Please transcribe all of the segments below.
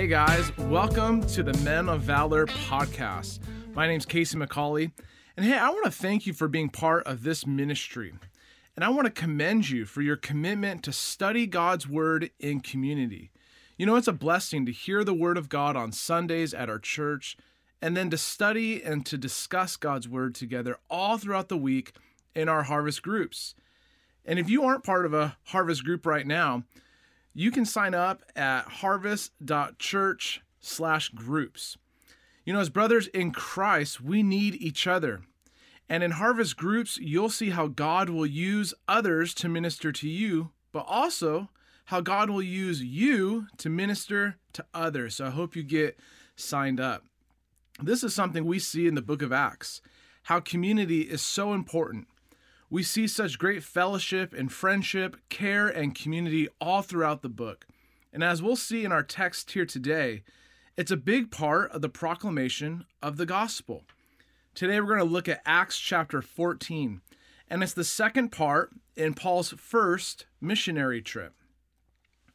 Hey guys, welcome to the Men of Valor podcast. My name's Casey McCauley, and hey, I want to thank you for being part of this ministry. And I want to commend you for your commitment to study God's Word in community. You know, it's a blessing to hear the Word of God on Sundays at our church, and then to study and to discuss God's Word together all throughout the week in our harvest groups. And if you aren't part of a harvest group right now, you can sign up at harvest.church slash groups. You know, as brothers in Christ, we need each other. And in harvest groups, you'll see how God will use others to minister to you, but also how God will use you to minister to others. So I hope you get signed up. This is something we see in the book of Acts, how community is so important. We see such great fellowship and friendship, care, and community all throughout the book. And as we'll see in our text here today, it's a big part of the proclamation of the gospel. Today we're going to look at Acts chapter 14, and it's the second part in Paul's first missionary trip.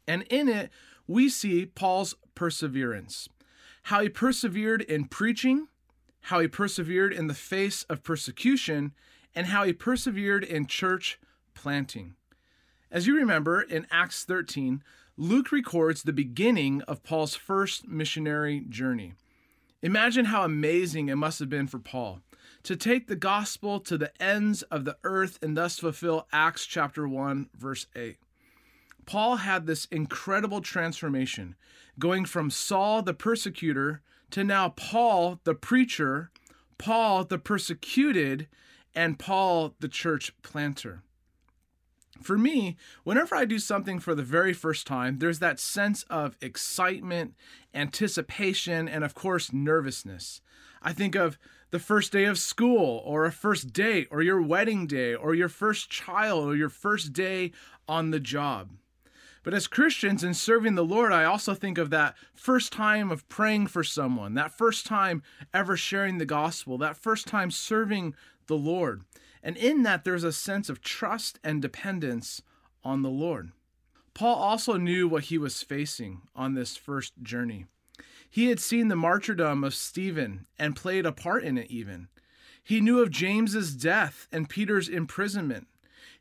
And in it, we see Paul's perseverance, how he persevered in preaching, how he persevered in the face of persecution, and how he persevered in church planting. As you remember, in Acts 13, Luke records the beginning of Paul's first missionary journey. Imagine how amazing it must have been for Paul to take the gospel to the ends of the earth and thus fulfill Acts chapter 1 verse 8. Paul had this incredible transformation, going from Saul the persecutor to now Paul the preacher, Paul the persecuted, and Paul, the church planter. For me, whenever I do something for the very first time, there's that sense of excitement, anticipation, and of course, nervousness. I think of the first day of school, or a first date, or your wedding day, or your first child, or your first day on the job. But as Christians in serving the Lord, I also think of that first time of praying for someone, that first time ever sharing the gospel, that first time serving the Lord. And in that, there's a sense of trust and dependence on the Lord. Paul also knew what he was facing on this first journey. He had seen the martyrdom of Stephen and played a part in it, even. He knew of James's death and Peter's imprisonment.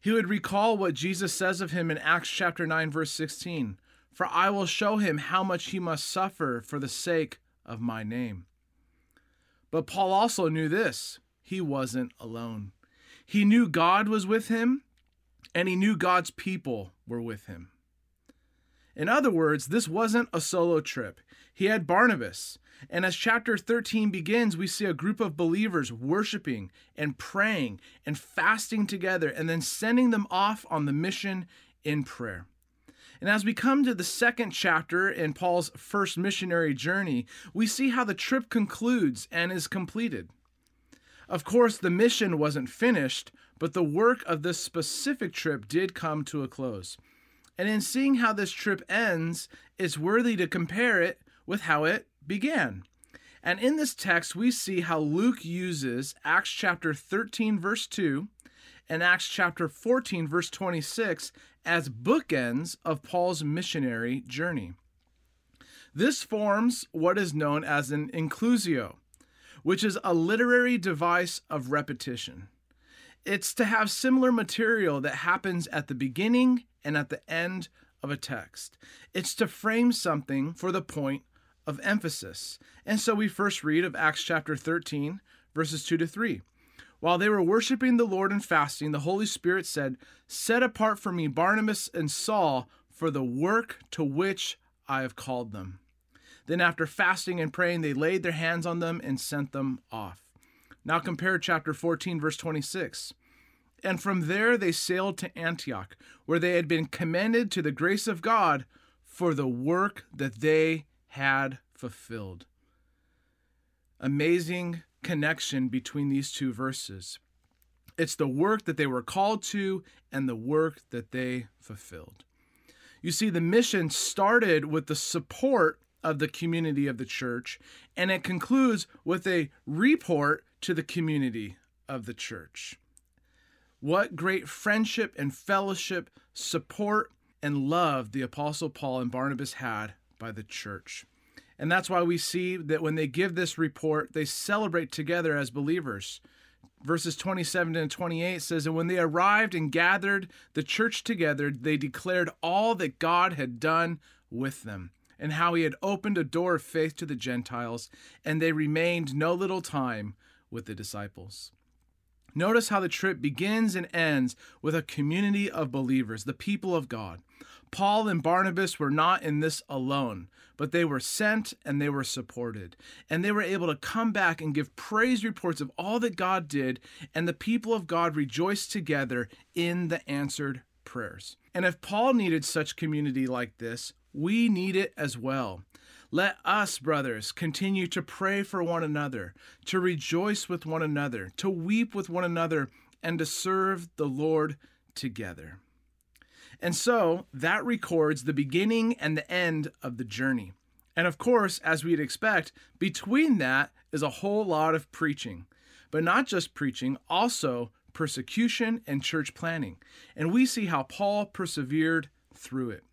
He would recall what Jesus says of him in Acts chapter 9 verse 16, "For I will show him how much he must suffer for the sake of my name." But Paul also knew this he wasn't alone. He knew God was with him, and he knew God's people were with him. In other words, this wasn't a solo trip. He had Barnabas. And as chapter 13 begins, we see a group of believers worshiping and praying and fasting together and then sending them off on the mission in prayer. And as we come to the second chapter in Paul's first missionary journey, we see how the trip concludes and is completed. Of course, the mission wasn't finished, but the work of this specific trip did come to a close. And in seeing how this trip ends, it's worthy to compare it with how it began. And in this text, we see how Luke uses Acts chapter 13, verse 2, and Acts chapter 14, verse 26 as bookends of Paul's missionary journey. This forms what is known as an inclusio, which is a literary device of repetition. It's to have similar material that happens at the beginning and at the end of a text. It's to frame something for the point of emphasis. And so we first read of Acts chapter 13, verses 2 to 3. While they were worshiping the Lord and fasting, the Holy Spirit said, Set apart for me Barnabas and Saul for the work to which I have called them. Then, after fasting and praying, they laid their hands on them and sent them off. Now, compare chapter 14, verse 26. And from there they sailed to Antioch, where they had been commended to the grace of God for the work that they had fulfilled. Amazing connection between these two verses. It's the work that they were called to and the work that they fulfilled. You see, the mission started with the support of the community of the church, and it concludes with a report to the community of the church. What great friendship and fellowship, support, and love the Apostle Paul and Barnabas had by the church. And that's why we see that when they give this report, they celebrate together as believers. Verses 27 and 28 says, And when they arrived and gathered the church together, they declared all that God had done with them, and how he had opened a door of faith to the Gentiles, and they remained no little time with the disciples. Notice how the trip begins and ends with a community of believers, the people of God. Paul and Barnabas were not in this alone, but they were sent and they were supported. And they were able to come back and give praise reports of all that God did, and the people of God rejoiced together in the answered prayers. And if Paul needed such community like this, we need it as well. Let us, brothers, continue to pray for one another, to rejoice with one another, to weep with one another, and to serve the Lord together. And so that records the beginning and the end of the journey. And of course, as we'd expect, between that is a whole lot of preaching. But not just preaching, also persecution and church planting. And we see how Paul persevered through it.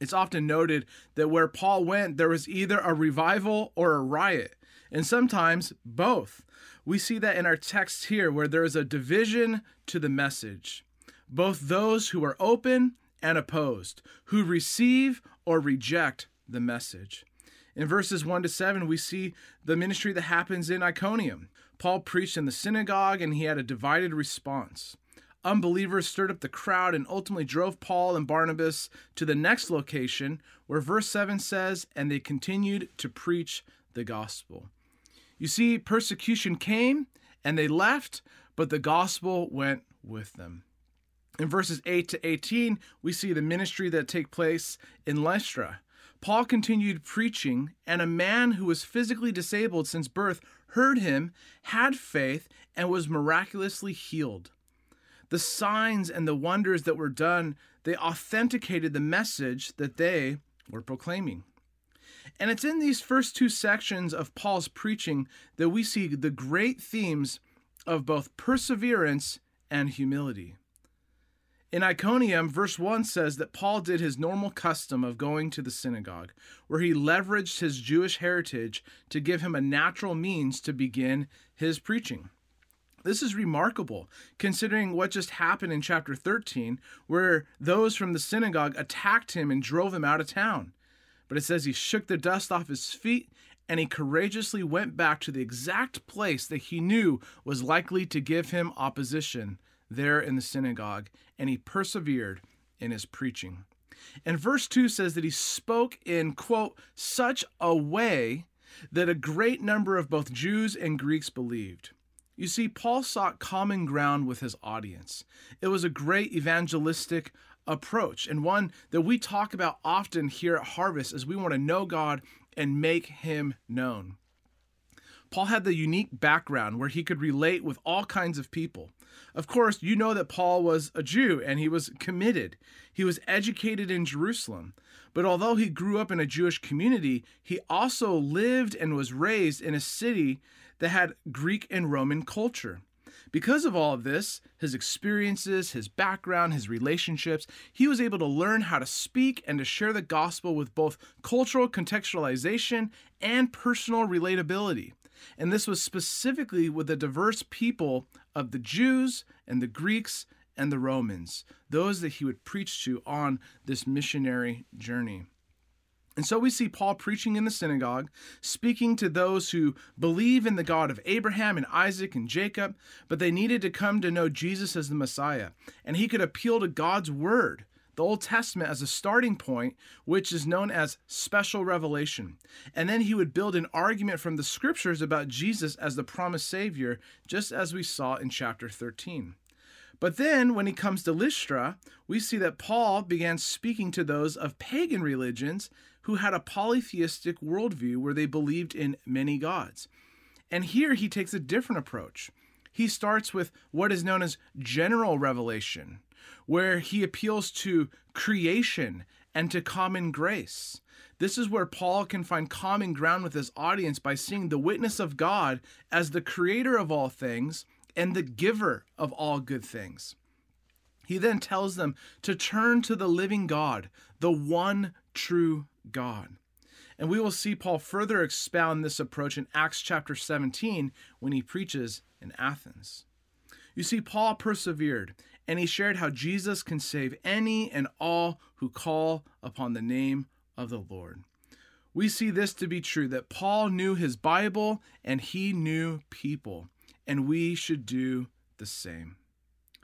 It's often noted that where Paul went, there was either a revival or a riot, and sometimes both. We see that in our text here, where there is a division to the message. Both those who are open and opposed, who receive or reject the message. In verses 1 to 7, we see the ministry that happens in Iconium. Paul preached in the synagogue and he had a divided response. Unbelievers stirred up the crowd and ultimately drove Paul and Barnabas to the next location, where verse 7 says, And they continued to preach the gospel. You see, persecution came and they left, but the gospel went with them. In verses 8 to 18, we see the ministry that take place in Lystra. Paul continued preaching, and a man who was physically disabled since birth heard him, had faith, and was miraculously healed the signs and the wonders that were done, they authenticated the message that they were proclaiming. And it's in these first two sections of Paul's preaching that we see the great themes of both perseverance and humility. In Iconium, verse 1 says that Paul did his normal custom of going to the synagogue, where he leveraged his Jewish heritage to give him a natural means to begin his preaching. This is remarkable considering what just happened in chapter 13, where those from the synagogue attacked him and drove him out of town. But it says he shook the dust off his feet and he courageously went back to the exact place that he knew was likely to give him opposition there in the synagogue, and he persevered in his preaching. And verse 2 says that he spoke in, quote, such a way that a great number of both Jews and Greeks believed. You see, Paul sought common ground with his audience. It was a great evangelistic approach and one that we talk about often here at Harvest as we want to know God and make him known. Paul had the unique background where he could relate with all kinds of people. Of course, you know that Paul was a Jew and he was committed. He was educated in Jerusalem. But although he grew up in a Jewish community, he also lived and was raised in a city that had Greek and Roman culture. Because of all of this, his experiences, his background, his relationships, he was able to learn how to speak and to share the gospel with both cultural contextualization and personal relatability. And this was specifically with the diverse people of the Jews and the Greeks and the Romans, those that he would preach to on this missionary journey. And so we see Paul preaching in the synagogue, speaking to those who believe in the God of Abraham and Isaac and Jacob, but they needed to come to know Jesus as the Messiah. And he could appeal to God's word, the Old Testament, as a starting point, which is known as special revelation. And then he would build an argument from the scriptures about Jesus as the promised Savior, just as we saw in chapter 13. But then, when he comes to Lystra, we see that Paul began speaking to those of pagan religions who had a polytheistic worldview where they believed in many gods. And here he takes a different approach. He starts with what is known as general revelation, where he appeals to creation and to common grace. This is where Paul can find common ground with his audience by seeing the witness of God as the creator of all things and the giver of all good things. He then tells them to turn to the living God, the one true God. And we will see Paul further expound this approach in Acts chapter 17 when he preaches in Athens. You see, Paul persevered and he shared how Jesus can save any and all who call upon the name of the Lord. We see this to be true that Paul knew his Bible and he knew people, and we should do the same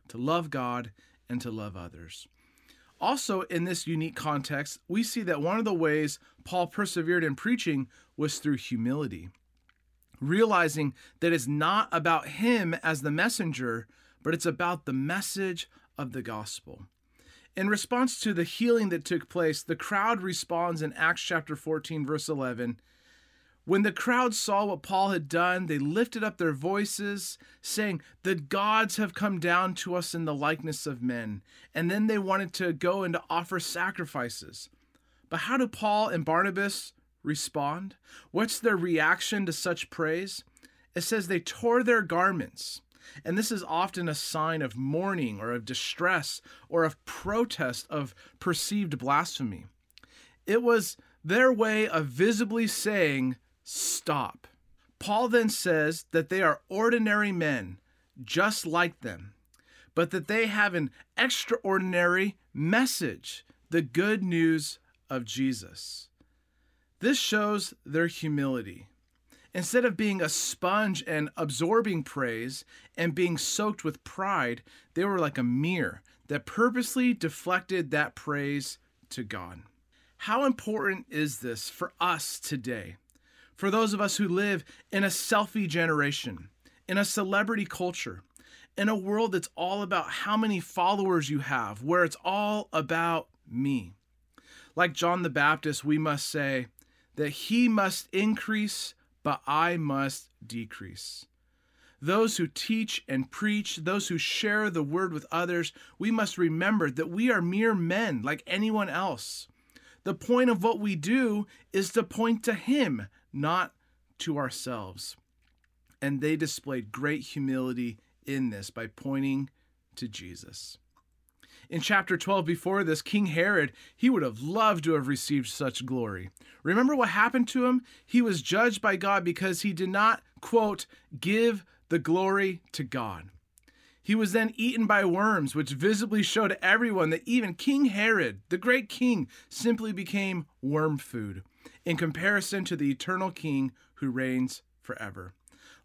to love God and to love others. Also, in this unique context, we see that one of the ways Paul persevered in preaching was through humility, realizing that it's not about him as the messenger, but it's about the message of the gospel. In response to the healing that took place, the crowd responds in Acts chapter 14, verse 11 when the crowd saw what Paul had done, they lifted up their voices, saying, The gods have come down to us in the likeness of men. And then they wanted to go and to offer sacrifices. But how do Paul and Barnabas respond? What's their reaction to such praise? It says they tore their garments. And this is often a sign of mourning or of distress or of protest of perceived blasphemy. It was their way of visibly saying, stop. Paul then says that they are ordinary men, just like them, but that they have an extraordinary message the good news of Jesus. This shows their humility. Instead of being a sponge and absorbing praise and being soaked with pride, they were like a mirror that purposely deflected that praise to God. How important is this for us today? For those of us who live in a selfie generation, in a celebrity culture, in a world that's all about how many followers you have, where it's all about me. Like John the Baptist, we must say that he must increase, but I must decrease. Those who teach and preach, those who share the word with others, we must remember that we are mere men like anyone else. The point of what we do is to point to Him, not to ourselves. And they displayed great humility in this by pointing to Jesus. In chapter 12 before this, King Herod, he would have loved to have received such glory. Remember what happened to him? He was judged by God because he did not, quote, give the glory to God. He was then eaten by worms, which visibly showed everyone that even King Herod, the great king, simply became worm food in comparison to the eternal king who reigns forever.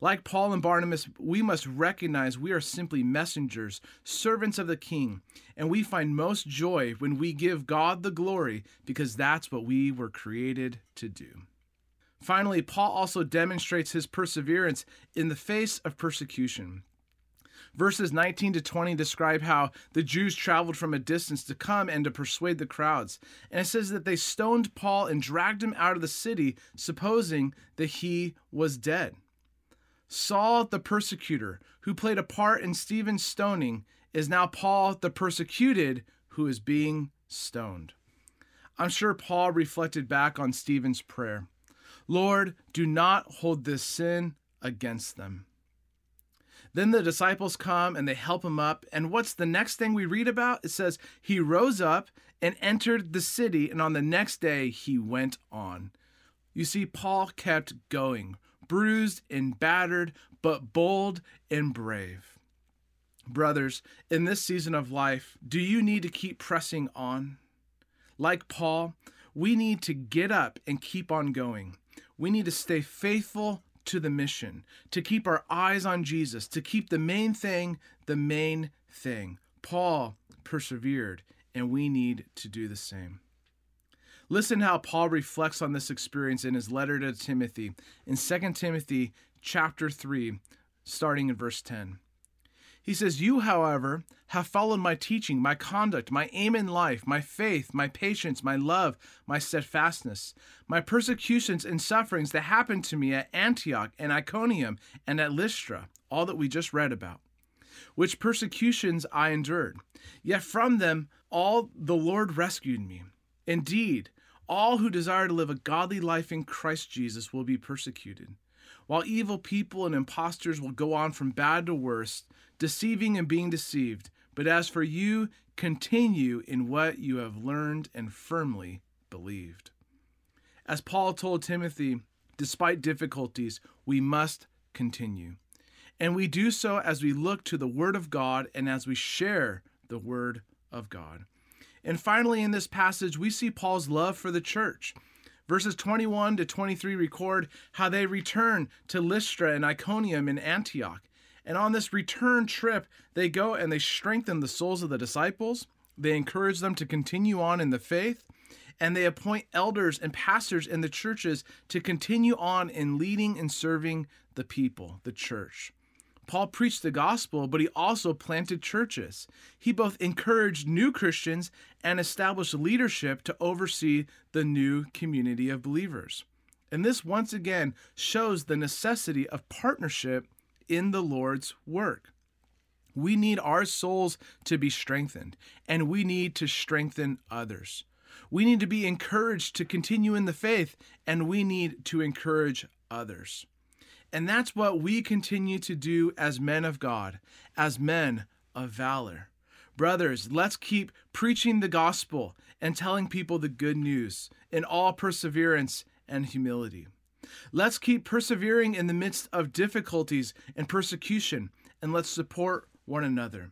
Like Paul and Barnabas, we must recognize we are simply messengers, servants of the King, and we find most joy when we give God the glory because that's what we were created to do. Finally, Paul also demonstrates his perseverance in the face of persecution. Verses 19 to 20 describe how the Jews traveled from a distance to come and to persuade the crowds. And it says that they stoned Paul and dragged him out of the city, supposing that he was dead. Saul, the persecutor, who played a part in Stephen's stoning, is now Paul, the persecuted, who is being stoned. I'm sure Paul reflected back on Stephen's prayer Lord, do not hold this sin against them. Then the disciples come and they help him up. And what's the next thing we read about? It says, He rose up and entered the city, and on the next day he went on. You see, Paul kept going, bruised and battered, but bold and brave. Brothers, in this season of life, do you need to keep pressing on? Like Paul, we need to get up and keep on going. We need to stay faithful to the mission, to keep our eyes on Jesus, to keep the main thing the main thing. Paul persevered, and we need to do the same. Listen how Paul reflects on this experience in his letter to Timothy in 2 Timothy chapter 3 starting in verse 10. He says, You, however, have followed my teaching, my conduct, my aim in life, my faith, my patience, my love, my steadfastness, my persecutions and sufferings that happened to me at Antioch and Iconium and at Lystra, all that we just read about, which persecutions I endured. Yet from them all the Lord rescued me. Indeed, all who desire to live a godly life in Christ Jesus will be persecuted, while evil people and impostors will go on from bad to worse deceiving and being deceived. But as for you, continue in what you have learned and firmly believed. As Paul told Timothy, despite difficulties, we must continue. And we do so as we look to the Word of God and as we share the Word of God. And finally, in this passage, we see Paul's love for the church. Verses 21 to 23 record how they return to Lystra and Iconium in Antioch. And on this return trip, they go and they strengthen the souls of the disciples. They encourage them to continue on in the faith. And they appoint elders and pastors in the churches to continue on in leading and serving the people, the church. Paul preached the gospel, but he also planted churches. He both encouraged new Christians and established leadership to oversee the new community of believers. And this once again shows the necessity of partnership in the Lord's work. We need our souls to be strengthened, and we need to strengthen others. We need to be encouraged to continue in the faith, and we need to encourage others. And that's what we continue to do as men of God, as men of valor. Brothers, let's keep preaching the gospel and telling people the good news in all perseverance and humility. Let's keep persevering in the midst of difficulties and persecution, and let's support one another.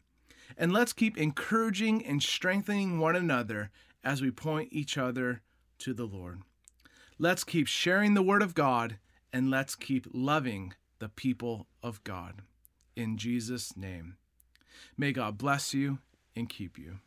And let's keep encouraging and strengthening one another as we point each other to the Lord. Let's keep sharing the Word of God and let's keep loving the people of God. In Jesus' name. May God bless you and keep you.